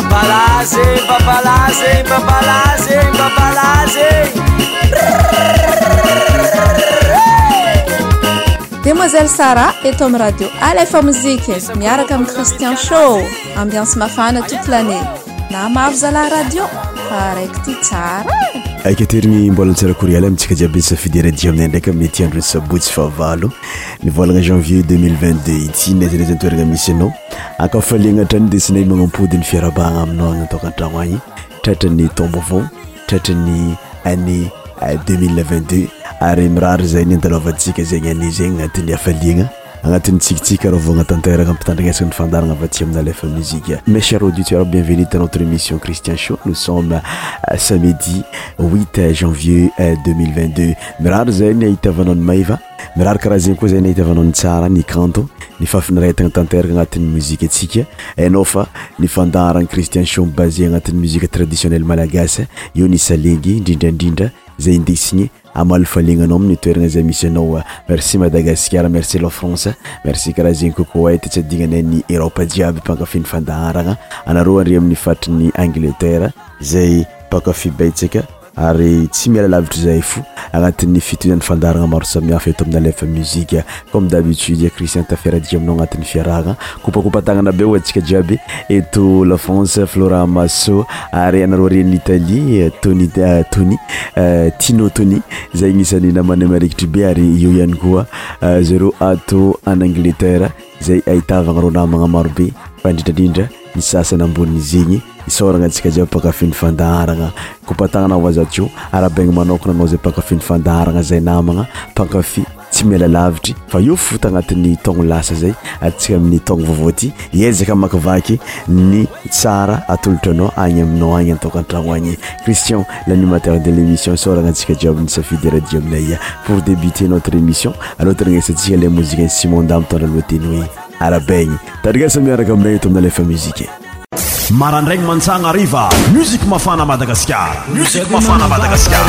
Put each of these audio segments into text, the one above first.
zebzedemoiselle sara eto am'ny radio alefa mozike miaraka ami'y christien show ambianse mafana touto lanné na mahavy zalah radio faraiky ty tsara akateriny mbola nsara courial mitsika jiabesa fideraji aminay ndraky mety androny sabotsy fahavalo nyvolana janvier 2022 itsinzztoerna misy anao aka afaiana trany d s na manapodyny fiarabahna aminao anatoatragno any tratra ny tombo vao tratra ny ané 2022 ary mirary zay ny andalovatsika zeny an zegny agnati'ny afaiana anatiny tsikitsika rh vnatanteraka tandrnesaa fandaranat ainafa mi mcherauditeurbienvenudnotreémission cristien h nosommesamdi euh, 8 jnier 2022rzyhirrkhazykoahiysara euh, an nyfahfinyratana tanteraka anatin'y muziktsika anafa nyfandarana cristien hase anatin'y muietraditionnelmalagasy io ni salegy indrindraindrindra zayndsiny amal falignanao amin'ny toerana zay misy anao ah, merci madagascar merci la france ah. merci karaha zegny koko aytytsy adinanay ny eropa jiaby mpakafin'ny fandaharagna anareo andre amin'ny fatriny angleterre ah, zay pakafe baitsaka ary tsy miala lavitry zay fo agnatin'ny fitoian'ny fandarana maro samihafa eto amin'ny lefa muzika comme da bitude cristien tafaradika aminao agnatin'ny fiarahana koupakoupa tagnana be o antsika jiaby eto lefrance flora maso ary anaro reninyitalie tony euh, tony euh, tino tony zay gnisany namane miarekitry be ary eo ihany koa euh, zareo ato en angleterre zay ahitavana rô namagna marobe faindrindrandrindra misy sasany amboniny izy egny isorana ntsika zipakafy nyfandaharana kopatanana vazato arabaigna manokana anao zay mpakafy nyfandaharana zay namagna pakafy tsy mala lavitry fa iofotaanati'ny togno lasa ayasiaamiytono aatyzakamkkynystoltranaany amina anyatoiimarandragny mantsana ariva musik mafana madagasarmusi mafanamadagasa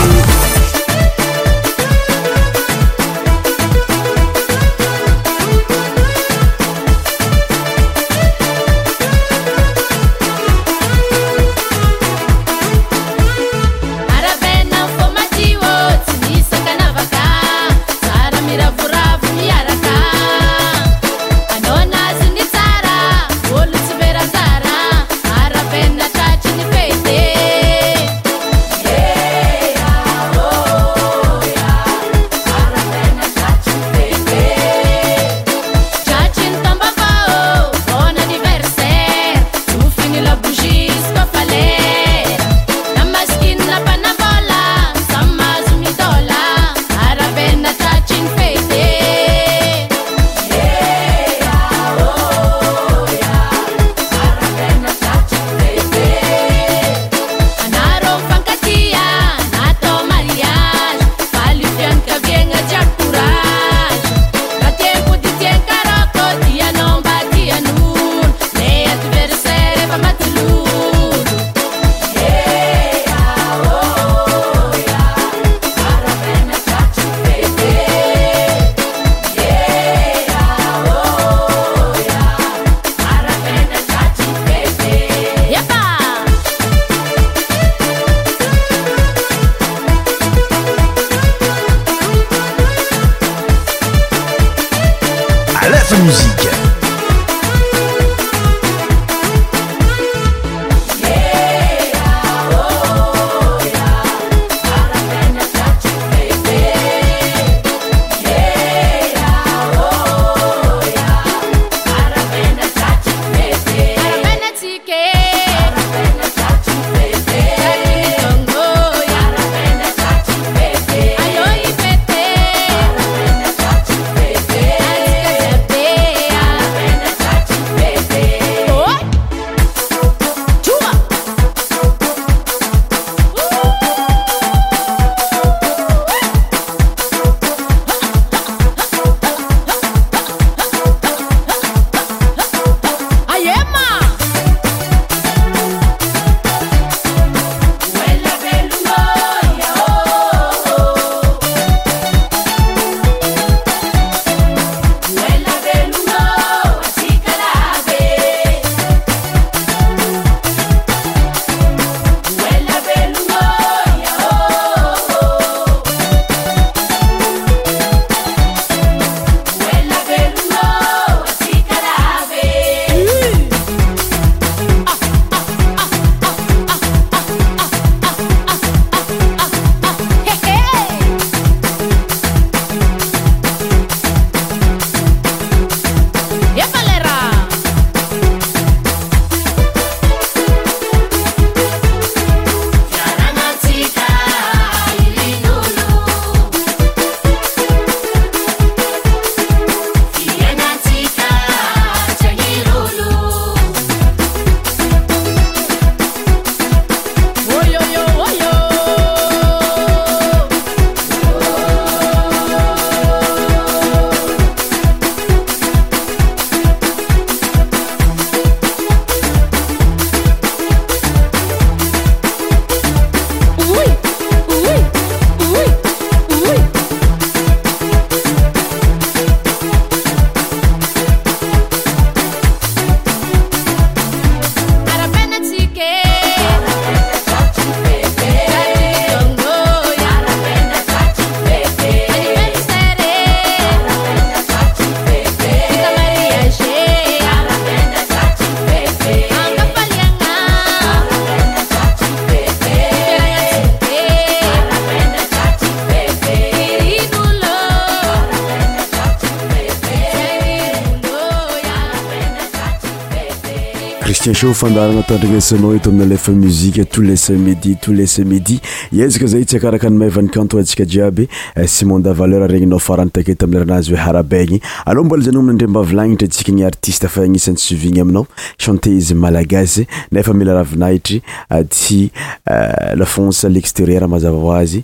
tiso fandarana tandrana san eto aminalfa mi tou le semidi tou le semidi iezaka zay tsy akaraka ny mayvanikant ntsika jiaby eh, symonde valeur regnyna faranytake ta ai eranazy oe harabainy alô mbola zan minandrembavlanitra atsikanyatist fa anisanysviny aminao chant izy malagasy nfa mila ravinaitry eh, ty eh, lafons lexterieur mazava oazy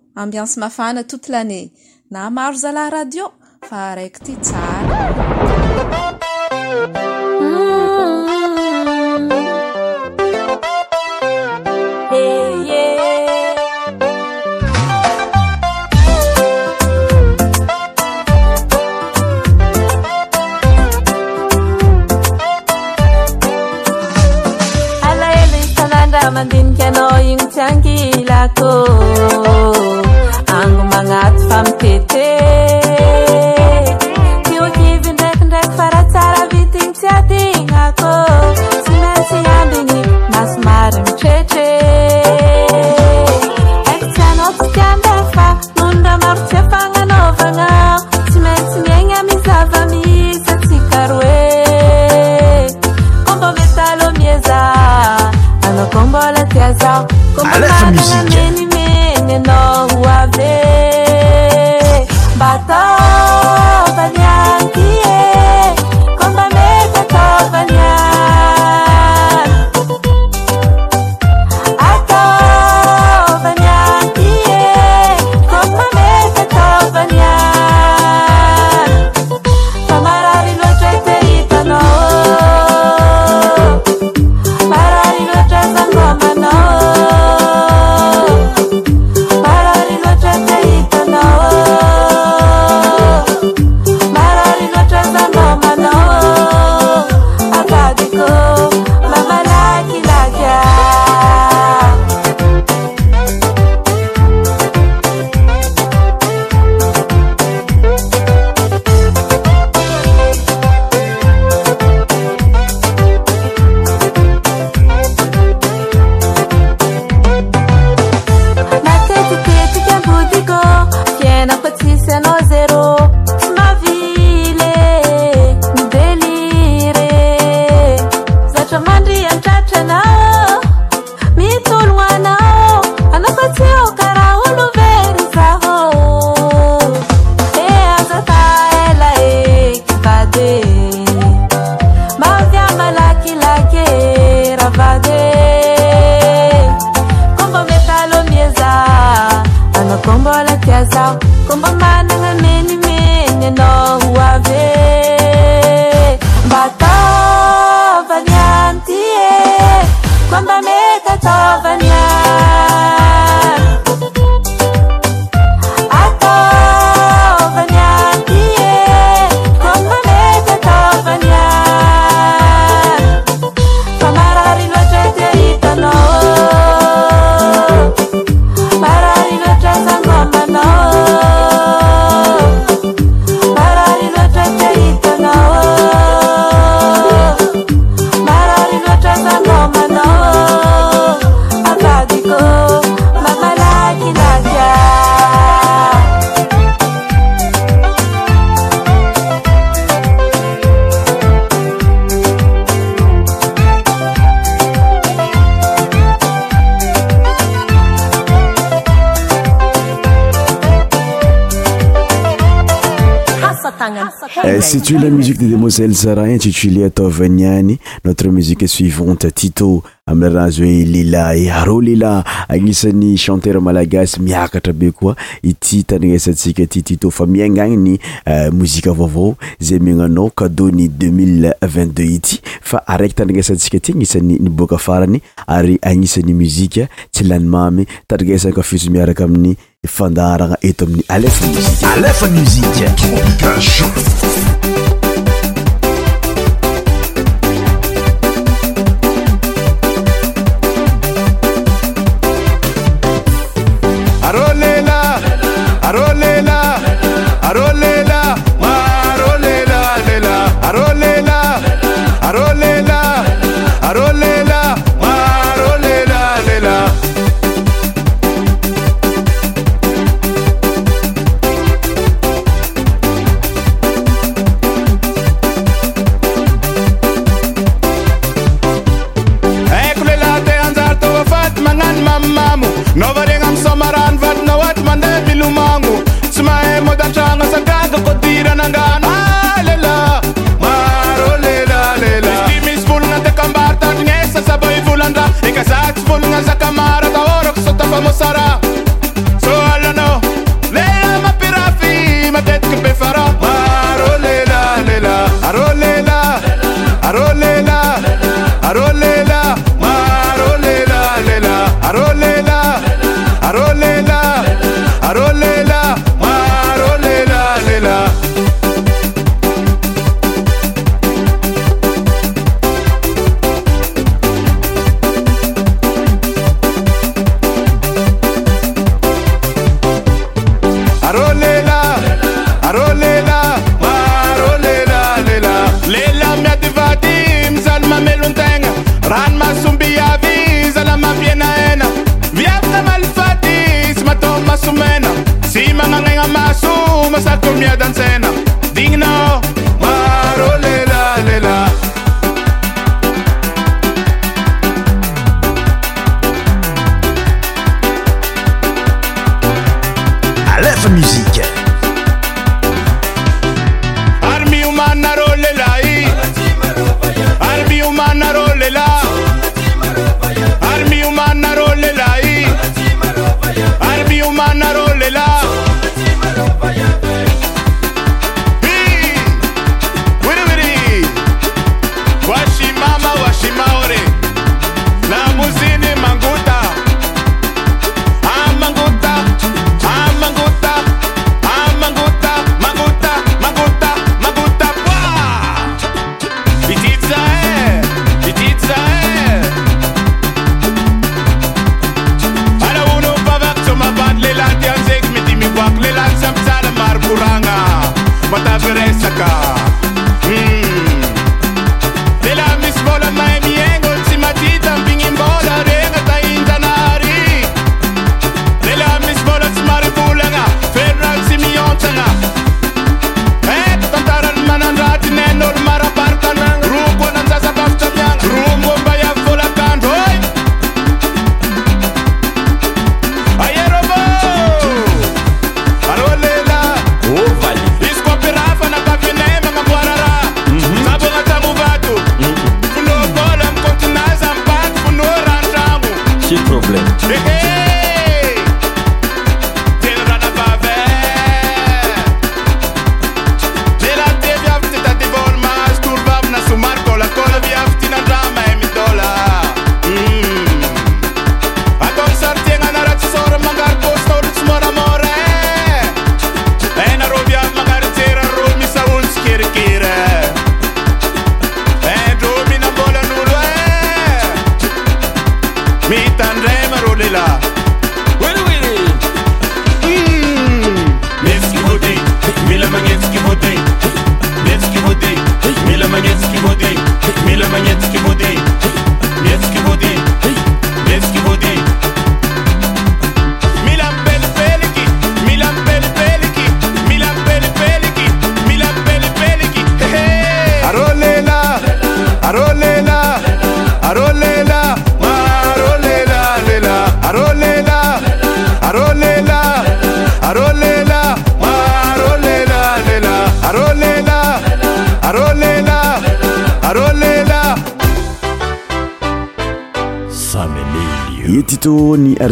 ambiansy mafana toto lanné na maro zalah radio fa raiky ty tsaraeaaheid mm. andnikanao igny ty angilako ango manaty famitete kiodivyndrakindraky farazaravitiny siatynako sy mansy amdigny maso marymitretre ekosy anatsy tiandaafa nonda marosiafagnanovagna sy mansynagny amizavamisa tsikaroe kombô metalo mieza ana kombôlatiazao kombamaaameni situle musique de demoiselle sara tutuli atavaniany notre musique suivante tito amlanazy hoe lila are lela agnisan'ny chanter malagasy miakatra be koa ity tandrigesatsika ty tito fa miaingany ny euh, mozika vaovao zay miananao kadeau ny deux0il 2itdx ity fa araiky tandringesatsika ty agnisany iboka farany ary agnisan'ny muzika tsy lanymamy tadrigesa kafiso miaraka amin'ny efandaharagna eto amin'ny alefa mozik alefa mozikaikncha come a con mia danzena eh,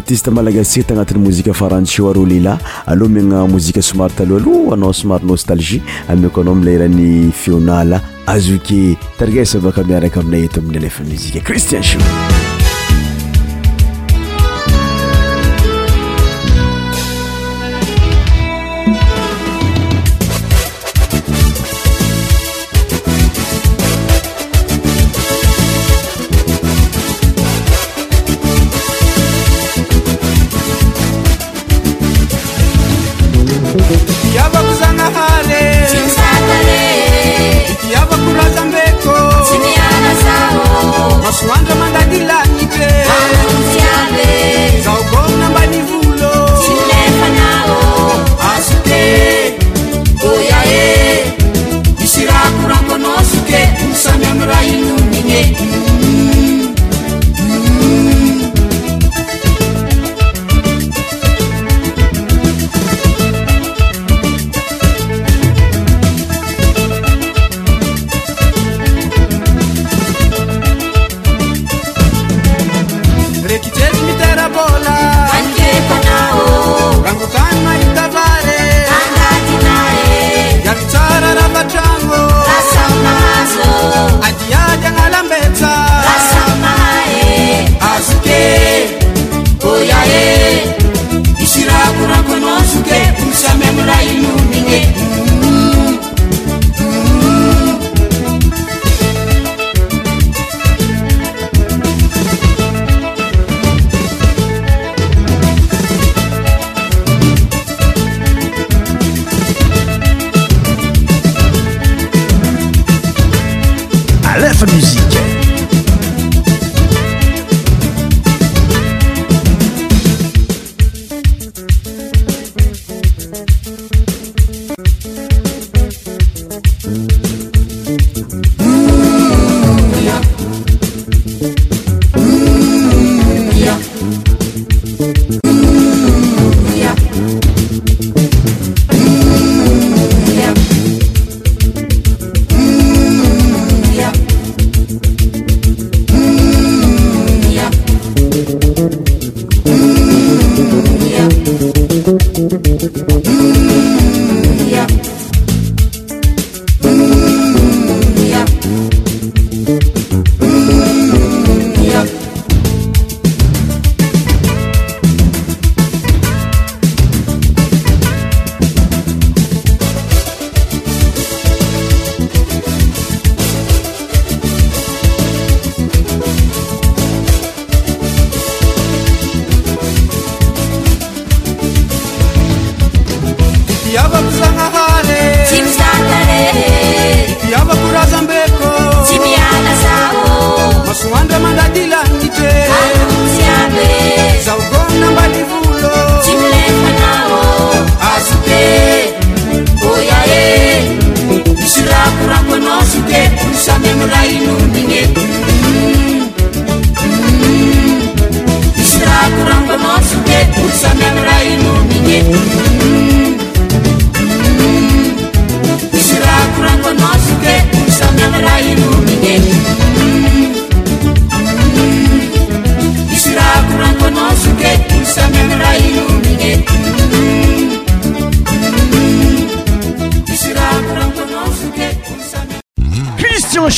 artiste malagastsira tagnatin'ny mozika farantio arô lela aloha migna mozika somaro talohaalo anao somary nostalgie amiako anao amilay rany fionala azoke tarigesa vaka miaraka rona eto amin'ny alefa mozika cristien si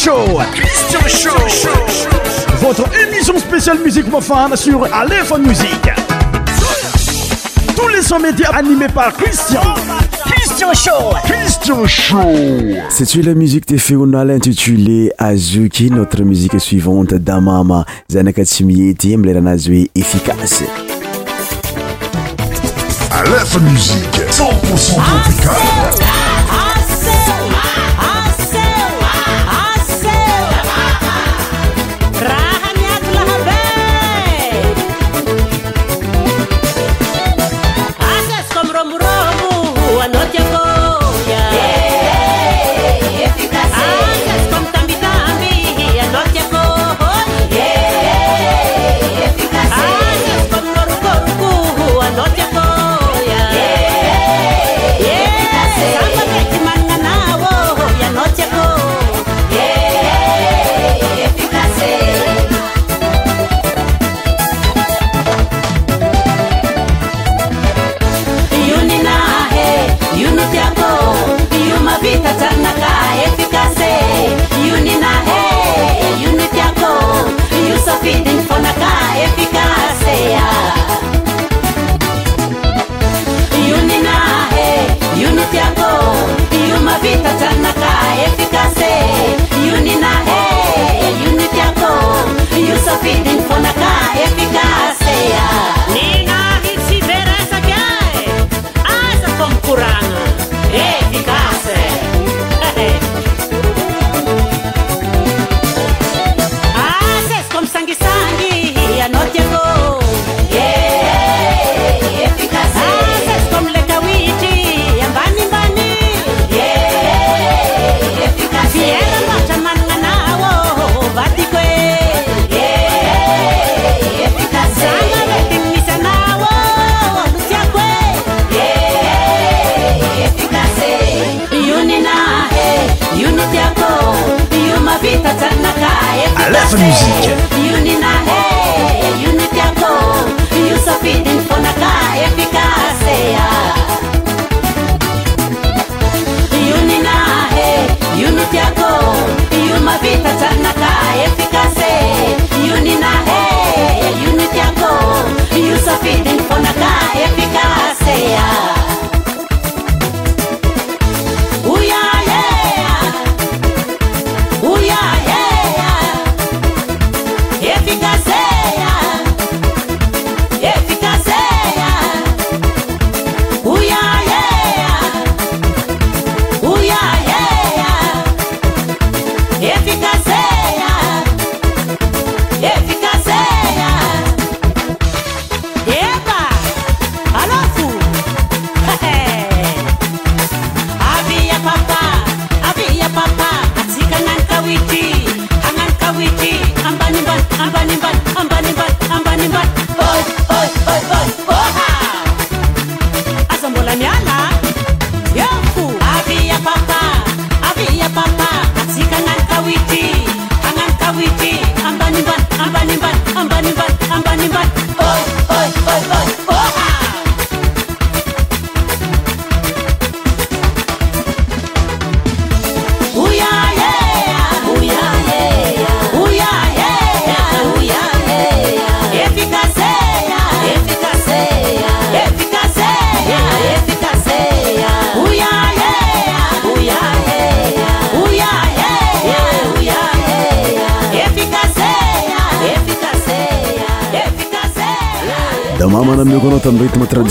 Christian Show. Votre émission spéciale musique profane sur Aléphone Music. Tous les sons médias animés par Christian. Christian Show. Christian Show. C'est la musique de Fiona intitulée Azuki. Notre musique suivante, Damama. Zanakatsumi Team, Leranazui efficace. Aleph Musique, 100%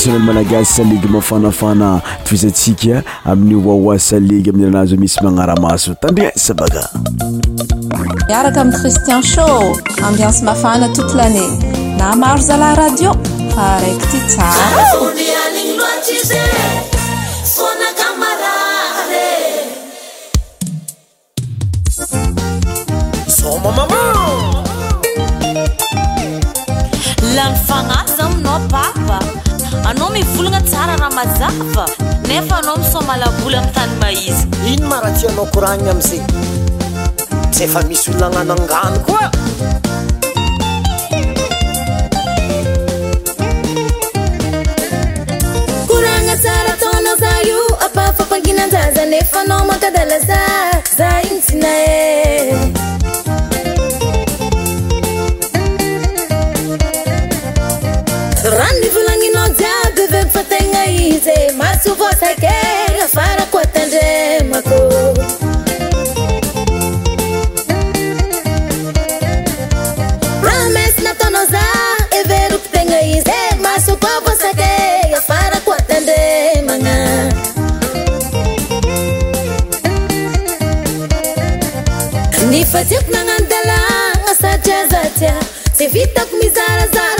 malagas saligy mafanafana fizatsika amin'ny oaoa salige ami'ilanazy o misy manaramaso tandriai sabakamiaraka ami christian sho ambiansy mafana toto lané na maro zala radio aaiktya anao mivolagna tsara raha majava nefa anao misomalaboly ami'ny tany maizy ino mara ti anao koranina amizagy tsy efa misy olon agnano angano koa korana sara ataonao zah io afafampanginanjaza nefa nao makadalaza za iny sina a ze masovôsakea farako atndremako ramesy natanaoza everoko tegna izy masokôvôsakea farako atandremana nyfaziako nagnano dalana satriazaia sy vitako mizarazara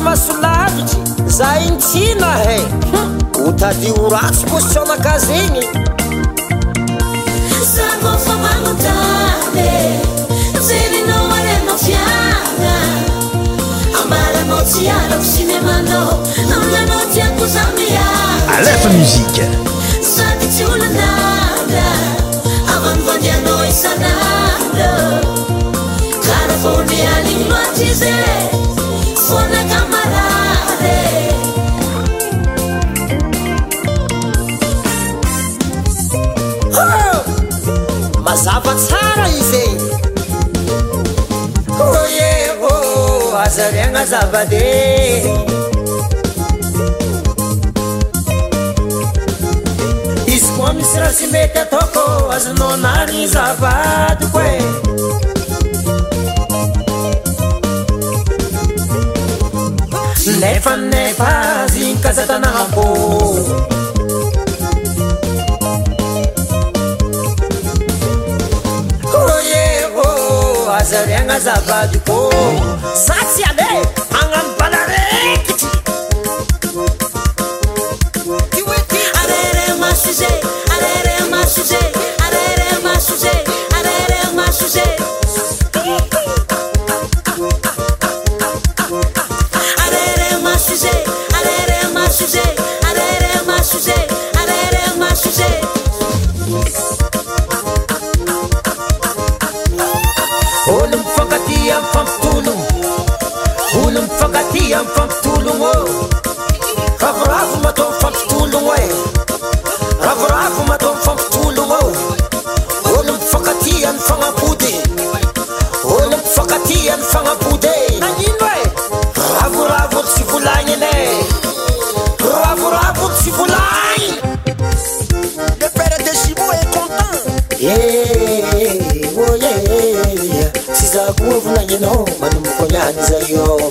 масулавть заінцiнаге у таdi урац посёнаказині tsara izy e royevô oh, azariagna zavade izy koa misy raha tsy mety ataoko azonao anary zaavadyko e nefa inepazyny kazatanahabô bazaryagna azafady fô fampitolopo e. e? tsy zakoa volanyanao manomokolany zaiôa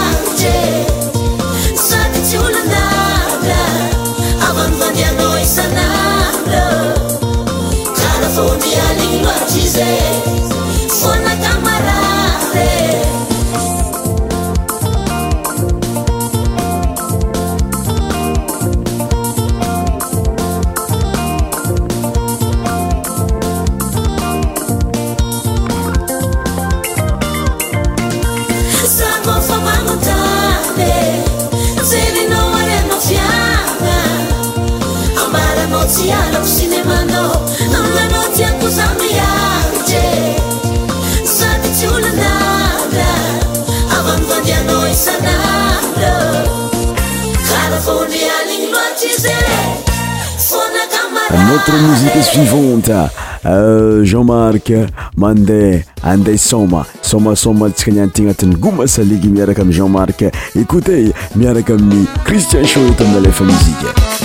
جسنل مجز notre mosika suivante euh, jean-mark mandeh andeha soma soma soma tsika gnian tignatiny gomasaligy miaraka amii jean-mark ekoutey miaraka aminni christian show tanalefa mozika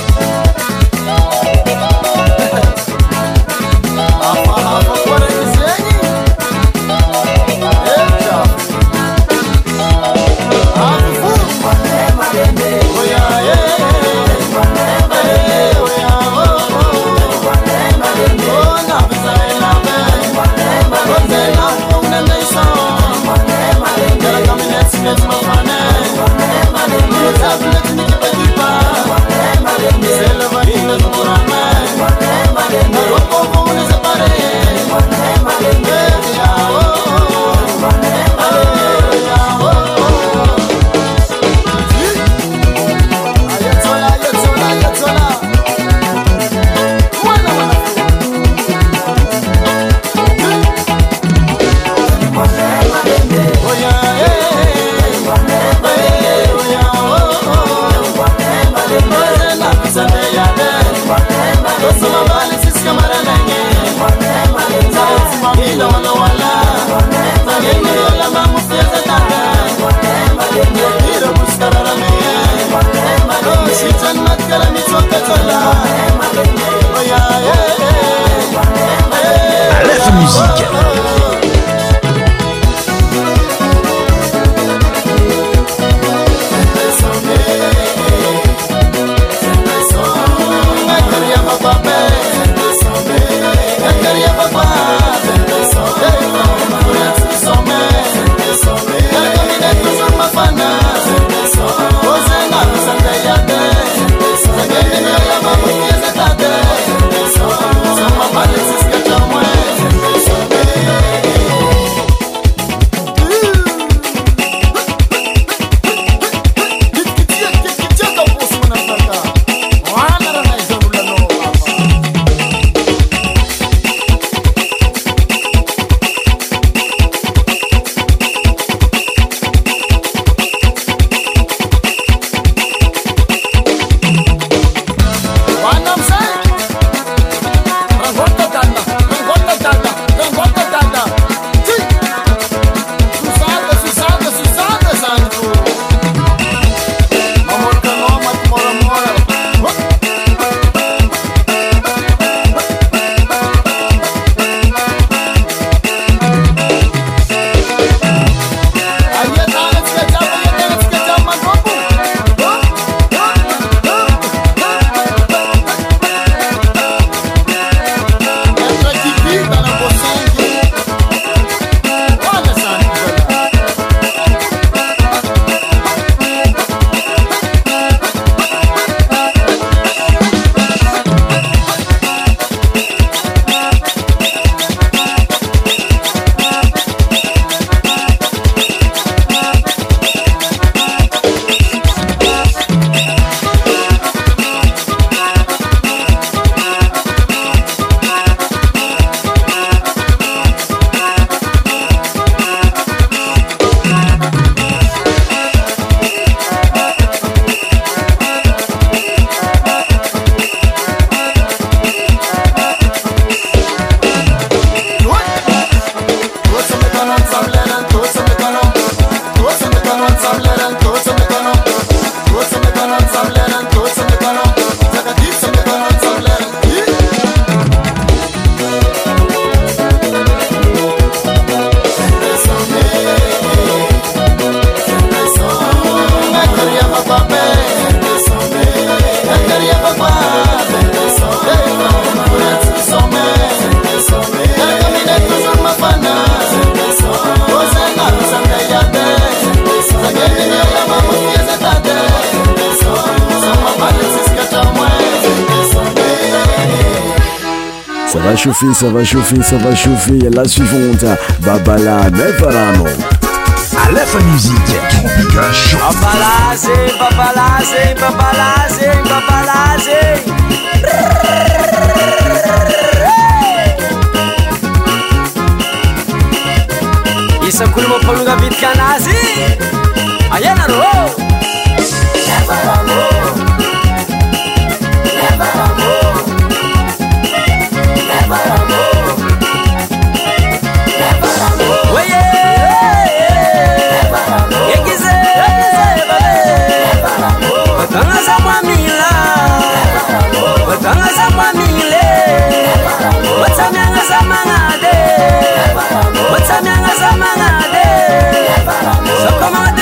sava chaufe àla suivante babala mavaranaazeb zeny babala zeny babala zeny isakoona mampalona vidika anazy aianarô 啦的的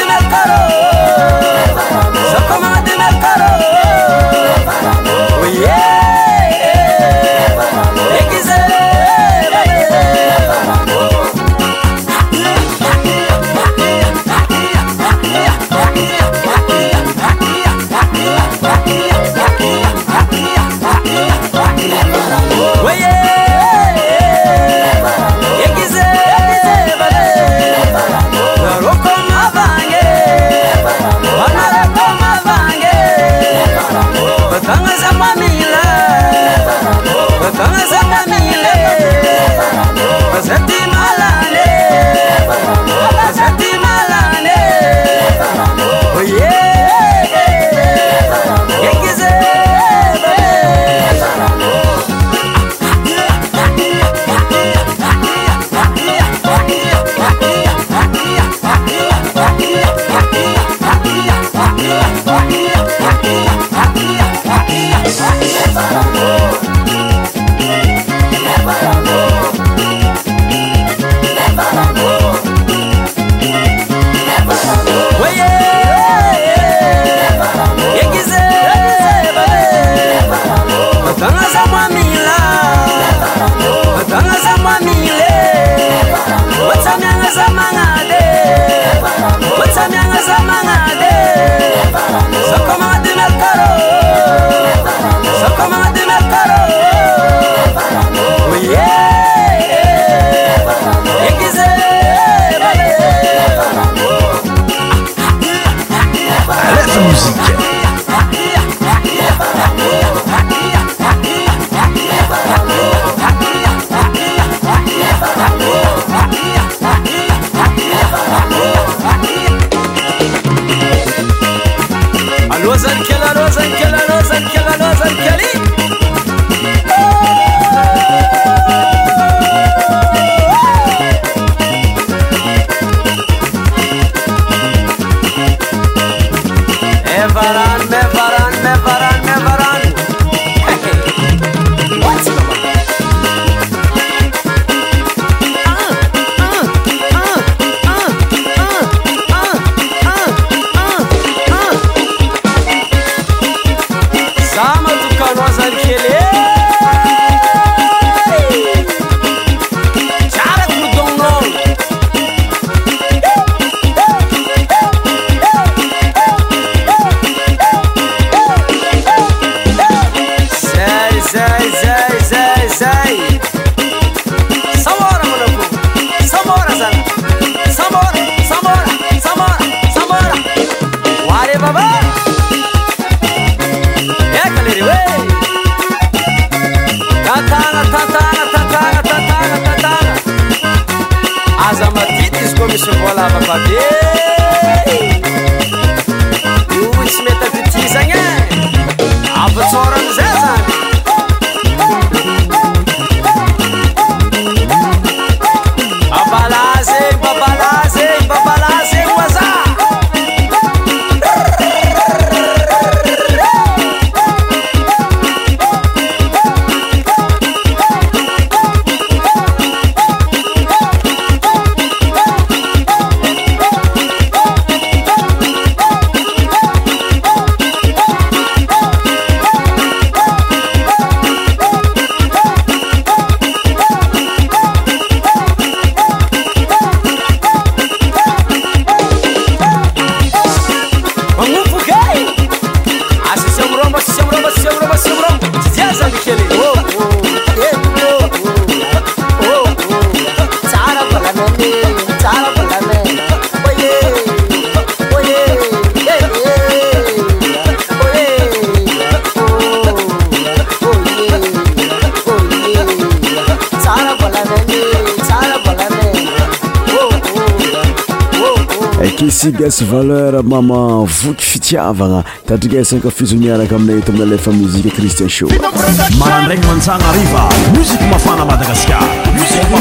gasy valeur mama voky fitsiavagna tadrikasanka fiso miaraka aminay to aminy lefa muzika kristien shomanandrany mantsanariva msik mafana madagasaafaamaaa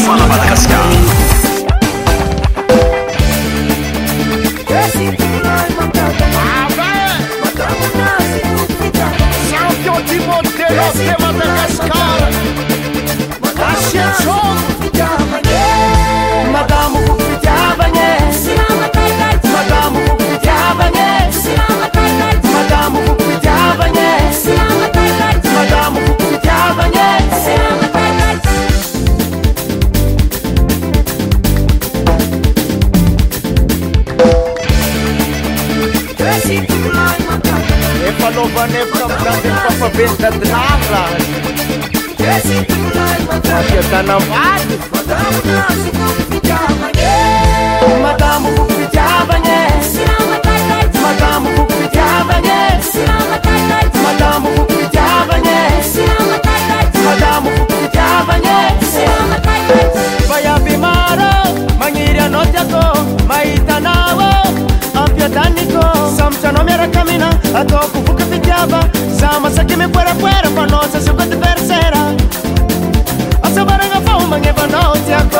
taamu iaaeamu iavaeamu iavaeamiaaepayapimaro mangiranotako maitanaa ôsamotranao oh. miarakamina ataokovoka fitiaba za masake mekoerakoera fanao sasikodiversera asabaragna fa magnevanao tiakô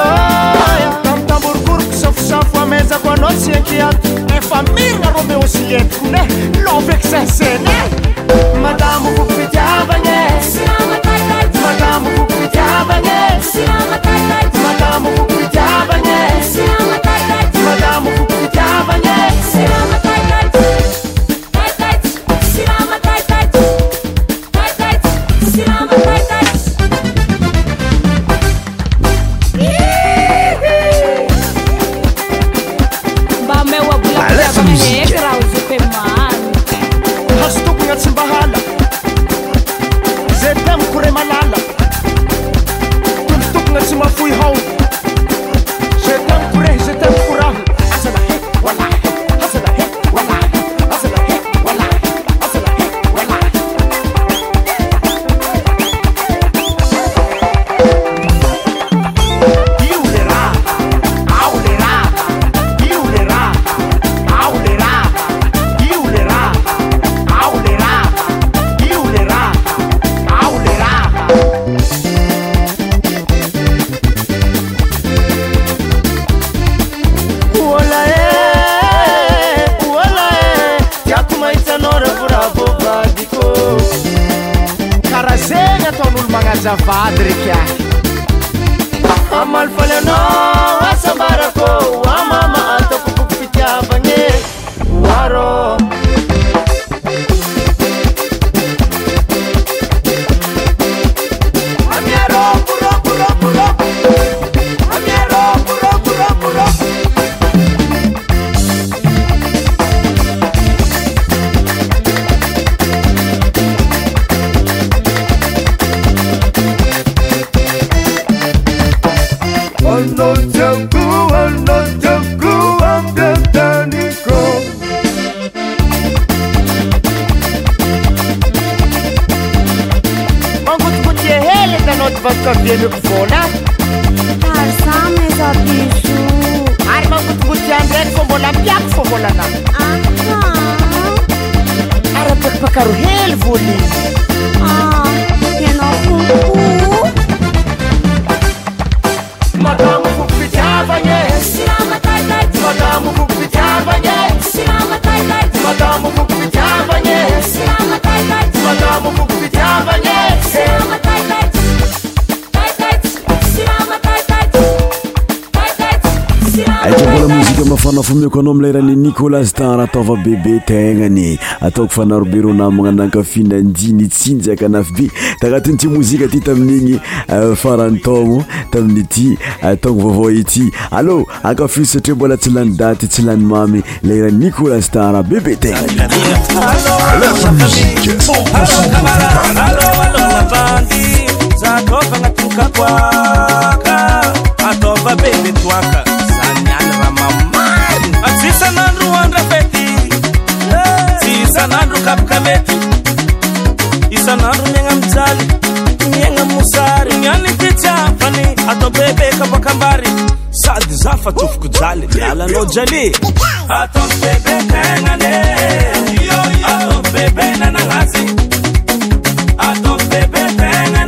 am tamborokoro kosafosafo amezako anao siankia efa mirigna rombe osiletikone na beky zezen madamo boko fitiabagne nafo meko anao amle rahani nicolas tara ataova bebe tegnany ataoko fanarobe rô namana nankafinandiny tsinjiaka anafy be de anatin''ty mozika ty tamin'igny euh, farany taono taminy euh, ity atano vavao ity allô akafio satri mbola tsy lany daty tsy lany mamy lerahny nikolas tara bebe tegna dasy isanandrokapaka ety eh, isanandro miagna amijay miagna mosary nyankiya fa ny atao bebe kabakambary sady za fatofoko jaly ialanao jalyatabebe na bebenananazy ata bebe na b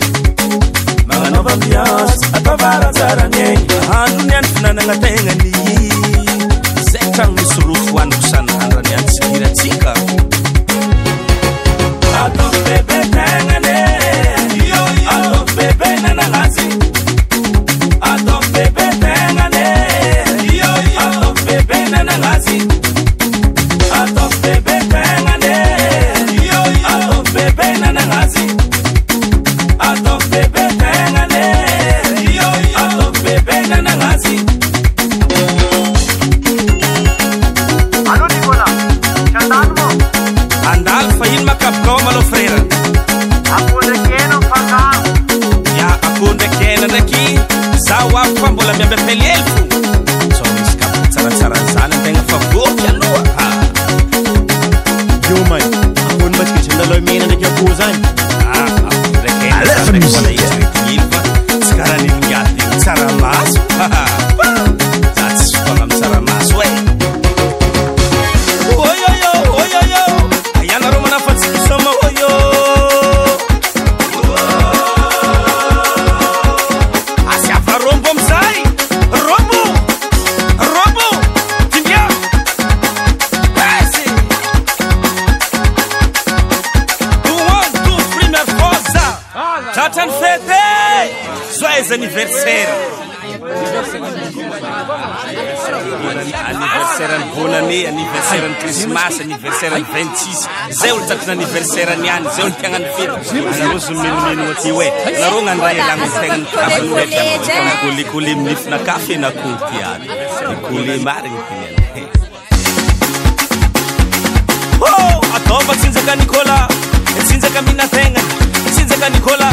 anony any finanagna tegnany zay tragno nisylofo oan'nikosanyhandrany antsihiratsika naononoakolkole miifnakafena ol aina ô atava tsinjaka nikola tsinjaka mihinaenanytsinjaka nikola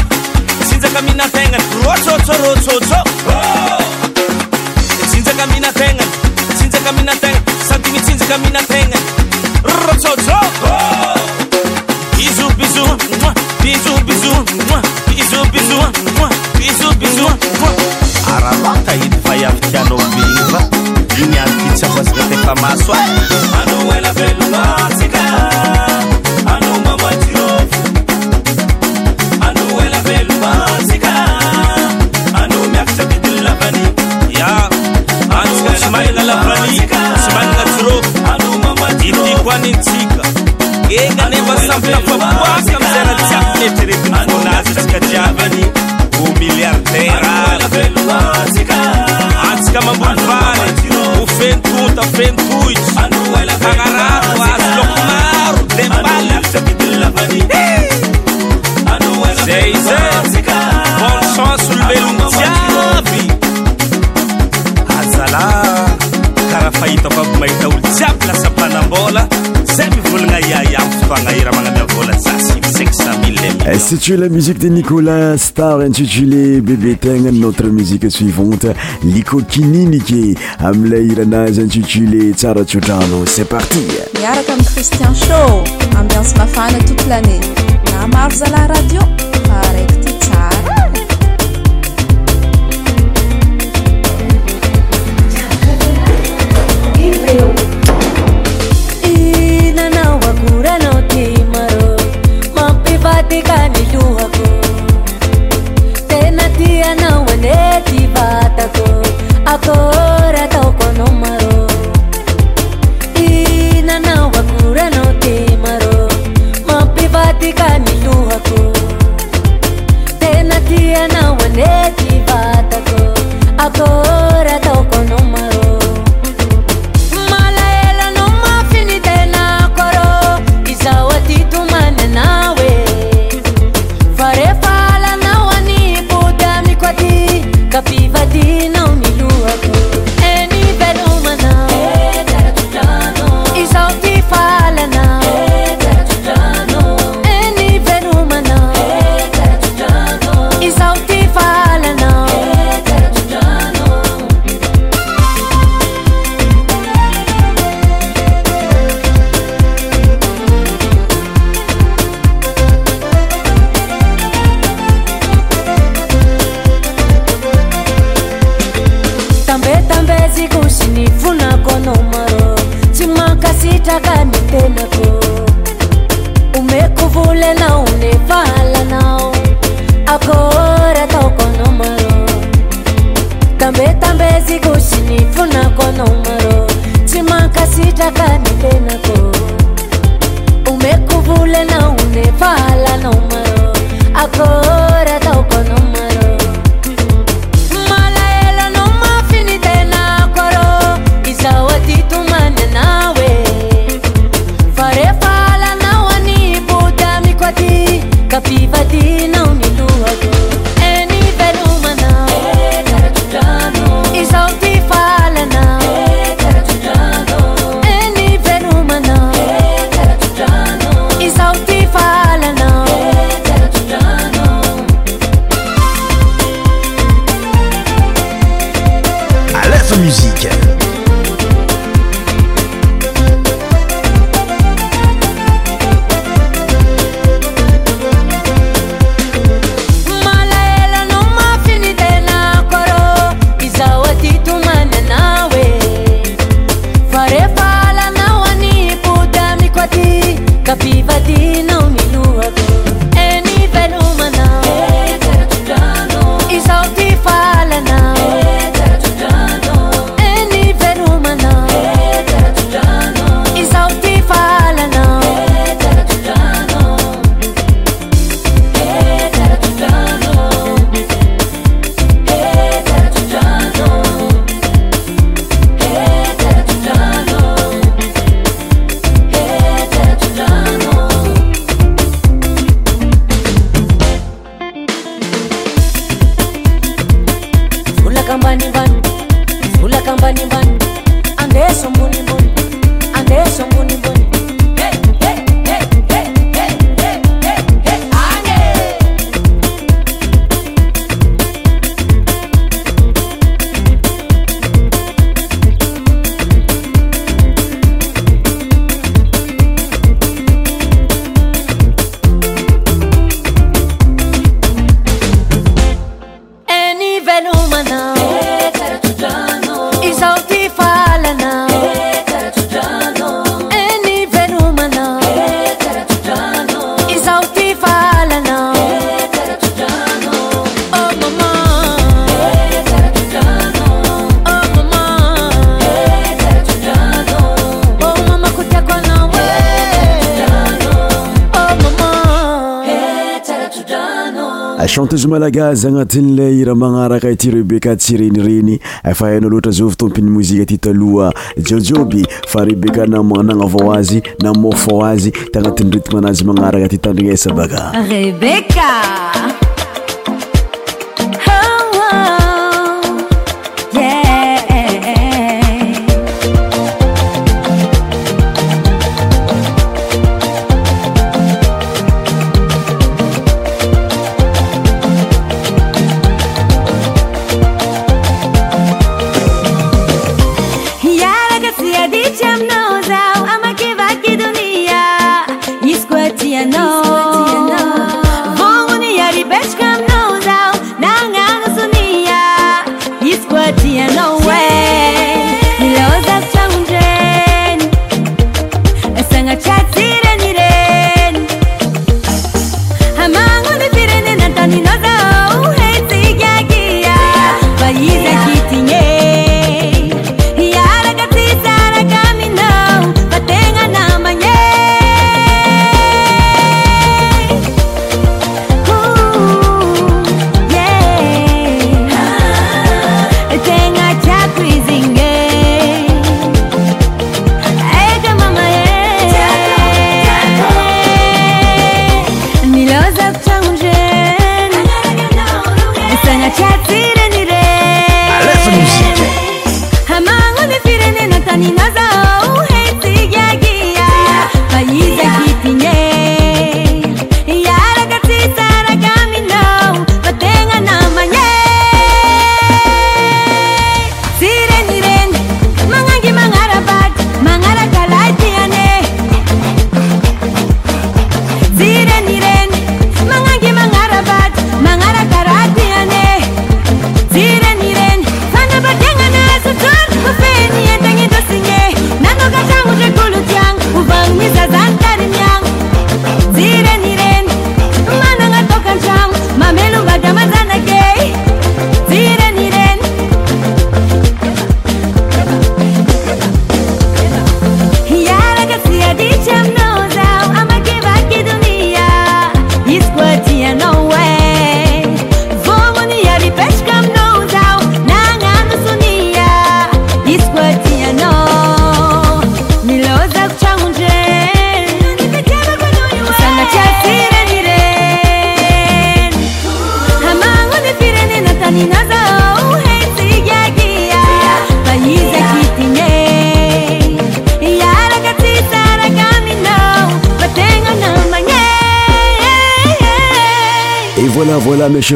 tsinjaka mihinaegnany rotsôtso rôtsôtso tsinjaka mihinaegnany tsinjaka mihinategna sady mi tsinjaka mihina tegna zbzbzbzaralataidy fayamitianao abinova igny ankitsa voazagna tefa maso a etaretoztsika ia miiaraiaaboafentofentin oeiab aala karaha fahitako aby mahita olo jiaby lasapanambola zay mivolagnaiay am ftoaaah si tue la musique de nicolas star intitulé bebe tegna notre musique suivante liko kininike amilay iranazy intitulé tsara tsodrano c'est parti miaraka amiy christian show ambianse mafana tot lane namaro za la radio agazy agnatin'ley raha magnaraka ity rebeka tsyrenireny efa hainao loatra zao vitompiny mozika ty taloha jiojioby fa rebeka nanagnava azy na mofa azy tiagnatin'nyreti manazy magnaraka ty tandrinesa baka rebeca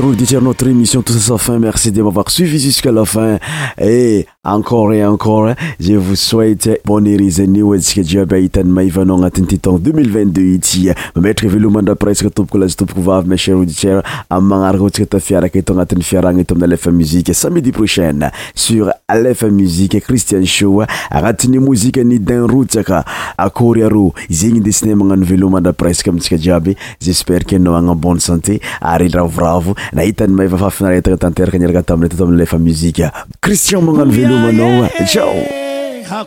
mcauditeur notre émission tousa sa fin merci de mavoir suivi jusq' à la fin eh encore et encore ze vous soeite bonerisanio antsika ji by ahitany maivanao agnatiny ititono 2022 itya mametraka velomandra presque tomboko laza toboko vavy macher auditer am'magnaraka o tsika tafiaraka eto agnatin'ny fiarahagna eto amina lefa muzique samedi prochaine sur lefa muzika cristian shoa agnatin'ny mozika ny dinrotsaka akôry arô zyegny desine magnano velomara presque amitsika jiaby jespere ke nao agnambony santé ary ravoravo nahitany mahefafafinaretana tanteraka niraka taminy atato ami lefa muzika kristian magnano velomanao ao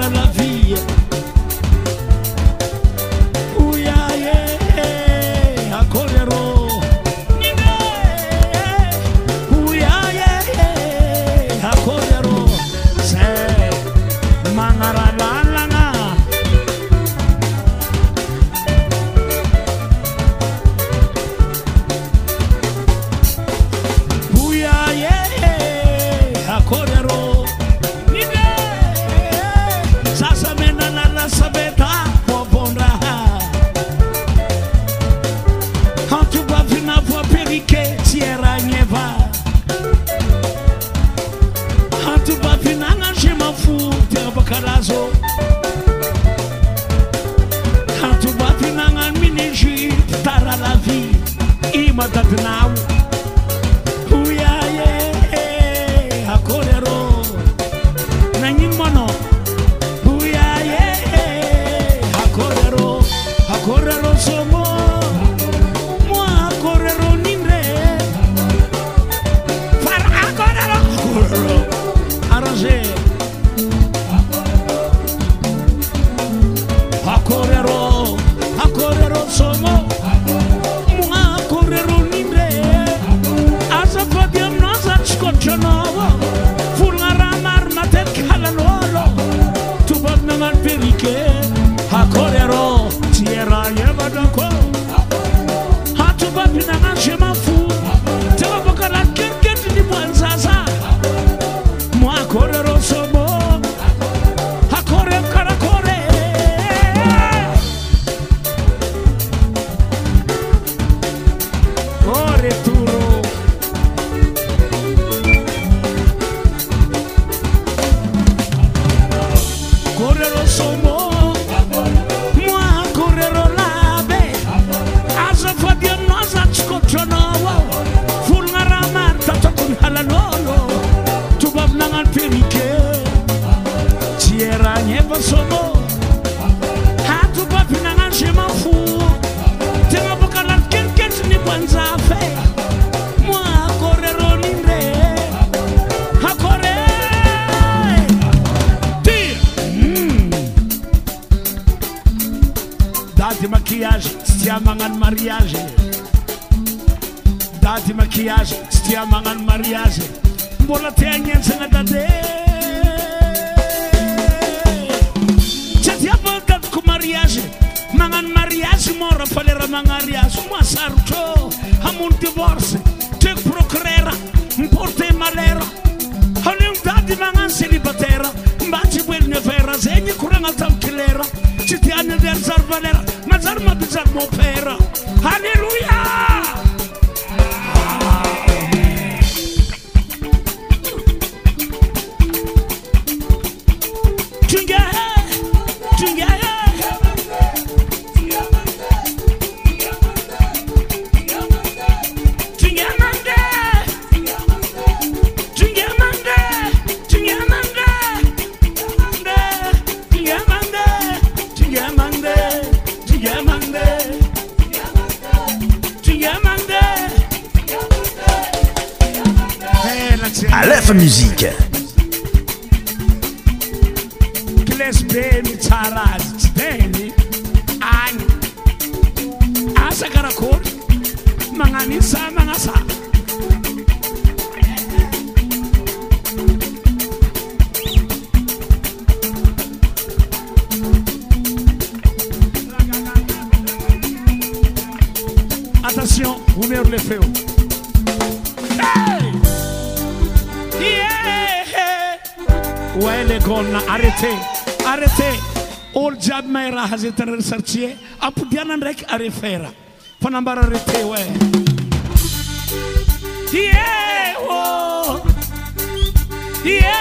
para na vida. conversation, o meu lefeu. Hey! Yeah! Ouais, les gars, arrêtez, arrêtez. All job mais rahaze terre sartie, apudianan rek arefera. Panambar arrêtez, ouais. Yeah! Oh! Yeah!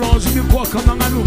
gonna me bois comme un loup.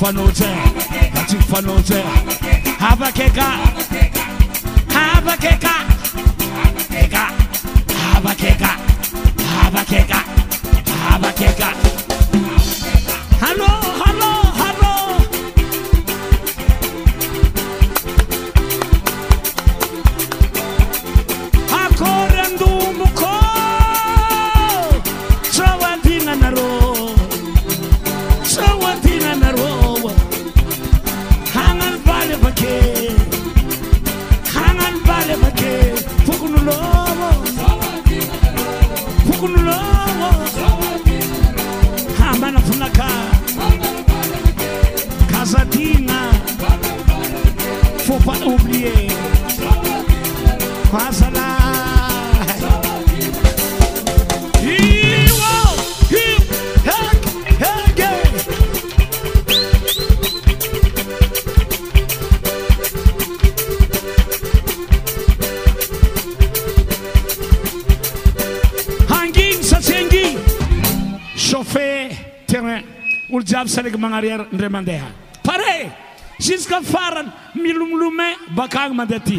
fanote, nothing fanote. a nging sate ngin chauffeut terrain our jab sa ɗeg maggarière nrema nde ha parey jusque faran mi lumloume bakag ma ndaty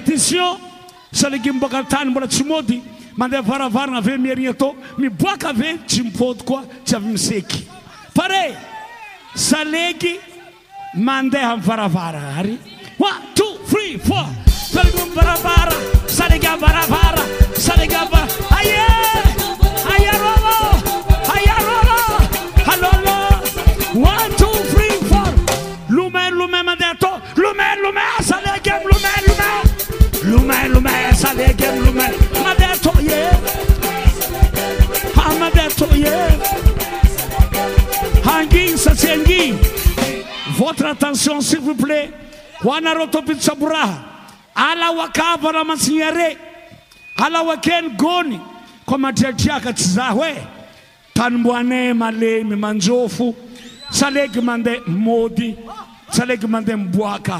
tio salegy mbokatany mbola tsy mody mandeha varavarana ave mierina atao miboaka ave tsy mipoty koa tsy avy miseky pare salegy mandeha amvaravara aryt fr f m aravara sae aaraara satsia vtre attention svopla nartop-saborha laakvalamatsinré laakeny gony komtriatriaka tsy zho tanyboan malemy manjôfo salegymane môdy sgy manemboaka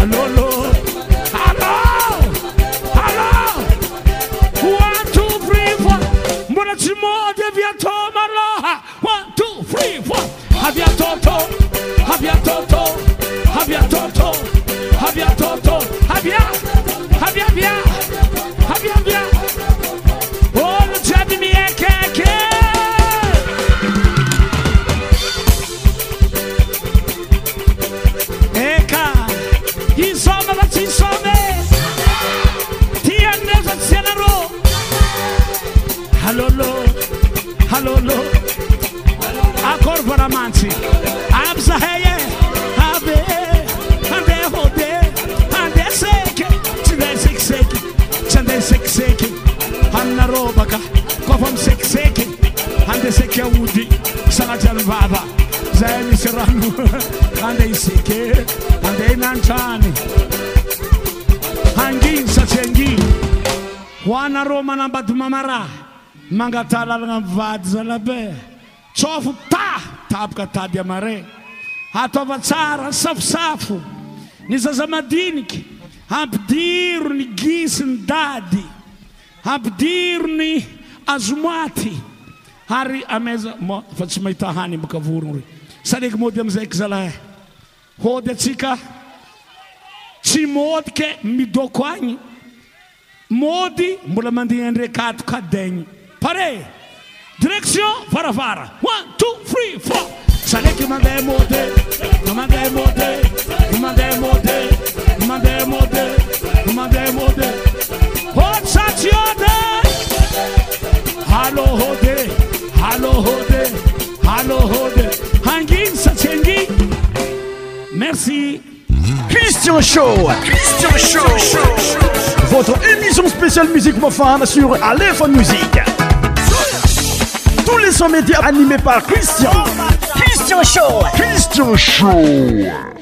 Hello, hello. atanyangino satsy angino hoanaro manambady mamara mangata lalagna amvady zalabe tsofo ta tapaka tady amaray atova tsara safosafo ny zazamadiniky ampidiro ny gisyny dady ampidiro ny azomaty ary ameza mo fa tsy mahita hanybokavorogno r saleg mody amzaky zalah hôdy atsika ymôdy ky e, midokoagny môdy mbola mandindrekato ka daigny pare direction varavar oe tw e fma e e satngmrci Christian Show. Christian Show. Votre émission spéciale musique mofane sur Aléphone Musique. Tous les 100 médias animés par Christian. Christian Show. Christian Show.